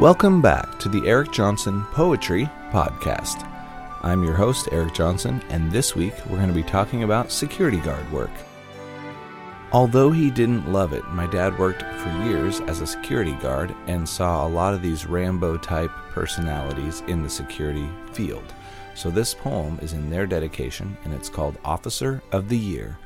Welcome back to the Eric Johnson Poetry Podcast. I'm your host, Eric Johnson, and this week we're going to be talking about security guard work. Although he didn't love it, my dad worked for years as a security guard and saw a lot of these Rambo type personalities in the security field. So this poem is in their dedication and it's called Officer of the Year.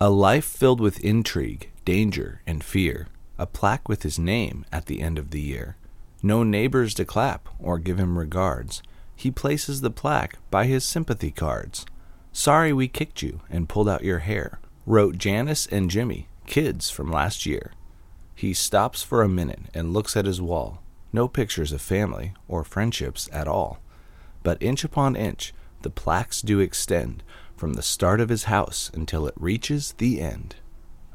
A life filled with intrigue, danger, and fear. A plaque with his name at the end of the year. No neighbors to clap or give him regards. He places the plaque by his sympathy cards. Sorry we kicked you and pulled out your hair. Wrote Janice and Jimmy, kids from last year. He stops for a minute and looks at his wall. No pictures of family or friendships at all. But inch upon inch, the plaques do extend from the start of his house until it reaches the end.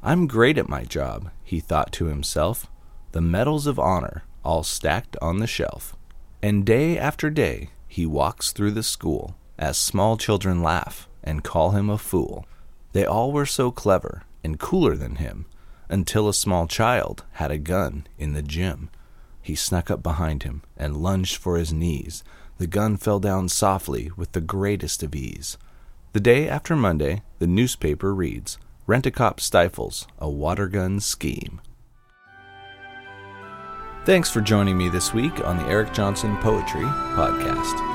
I'm great at my job, he thought to himself, the medals of honor all stacked on the shelf. And day after day he walks through the school as small children laugh and call him a fool. They all were so clever and cooler than him until a small child had a gun in the gym. He snuck up behind him and lunged for his knees. The gun fell down softly with the greatest of ease. The day after Monday, the newspaper reads Rent a Cop stifles a water gun scheme. Thanks for joining me this week on the Eric Johnson Poetry Podcast.